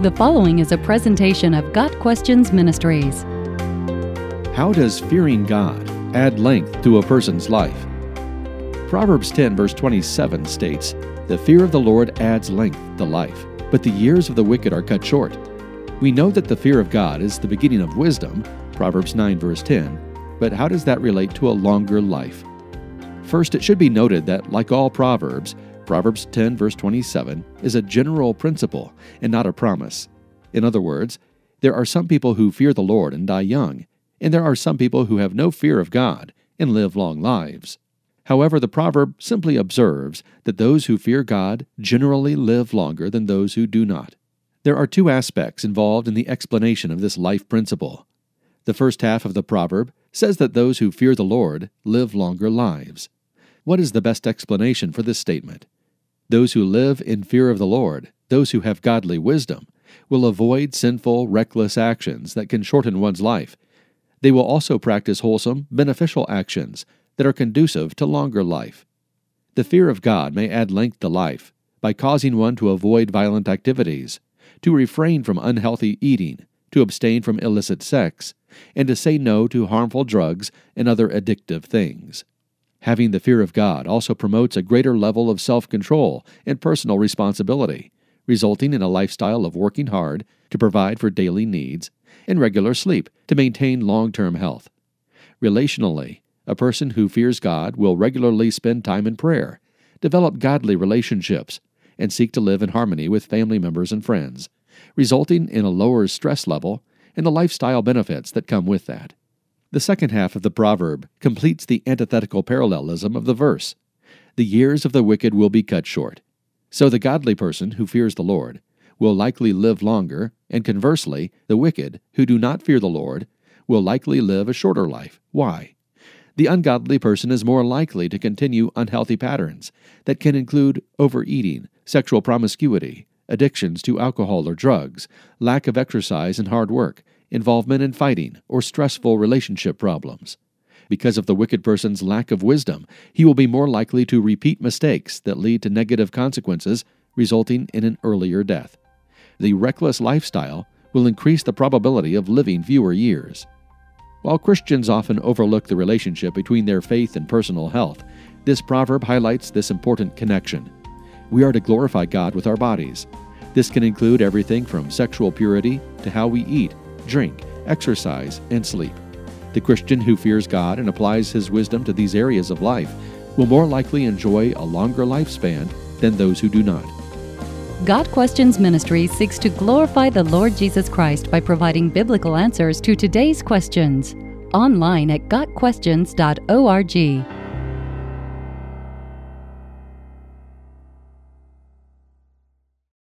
The following is a presentation of Got Questions Ministries. How does fearing God add length to a person's life? Proverbs 10, verse 27 states, The fear of the Lord adds length to life, but the years of the wicked are cut short. We know that the fear of God is the beginning of wisdom, Proverbs 9, verse 10, but how does that relate to a longer life? First, it should be noted that, like all Proverbs, Proverbs 10, verse 27, is a general principle and not a promise. In other words, there are some people who fear the Lord and die young, and there are some people who have no fear of God and live long lives. However, the proverb simply observes that those who fear God generally live longer than those who do not. There are two aspects involved in the explanation of this life principle. The first half of the proverb says that those who fear the Lord live longer lives. What is the best explanation for this statement? Those who live in fear of the Lord, those who have godly wisdom, will avoid sinful, reckless actions that can shorten one's life. They will also practice wholesome, beneficial actions that are conducive to longer life. The fear of God may add length to life by causing one to avoid violent activities, to refrain from unhealthy eating, to abstain from illicit sex, and to say no to harmful drugs and other addictive things. Having the fear of God also promotes a greater level of self control and personal responsibility, resulting in a lifestyle of working hard to provide for daily needs and regular sleep to maintain long term health. Relationally, a person who fears God will regularly spend time in prayer, develop godly relationships, and seek to live in harmony with family members and friends, resulting in a lower stress level and the lifestyle benefits that come with that. The second half of the proverb completes the antithetical parallelism of the verse. The years of the wicked will be cut short. So the godly person who fears the Lord will likely live longer, and conversely, the wicked who do not fear the Lord will likely live a shorter life. Why? The ungodly person is more likely to continue unhealthy patterns that can include overeating, sexual promiscuity, addictions to alcohol or drugs, lack of exercise and hard work, involvement in fighting, or stressful relationship problems. Because of the wicked person's lack of wisdom, he will be more likely to repeat mistakes that lead to negative consequences, resulting in an earlier death. The reckless lifestyle will increase the probability of living fewer years. While Christians often overlook the relationship between their faith and personal health, this proverb highlights this important connection. We are to glorify God with our bodies. This can include everything from sexual purity to how we eat drink, exercise, and sleep. The Christian who fears God and applies his wisdom to these areas of life will more likely enjoy a longer lifespan than those who do not. Got Questions Ministry seeks to glorify the Lord Jesus Christ by providing biblical answers to today's questions. Online at GotQuestions.org.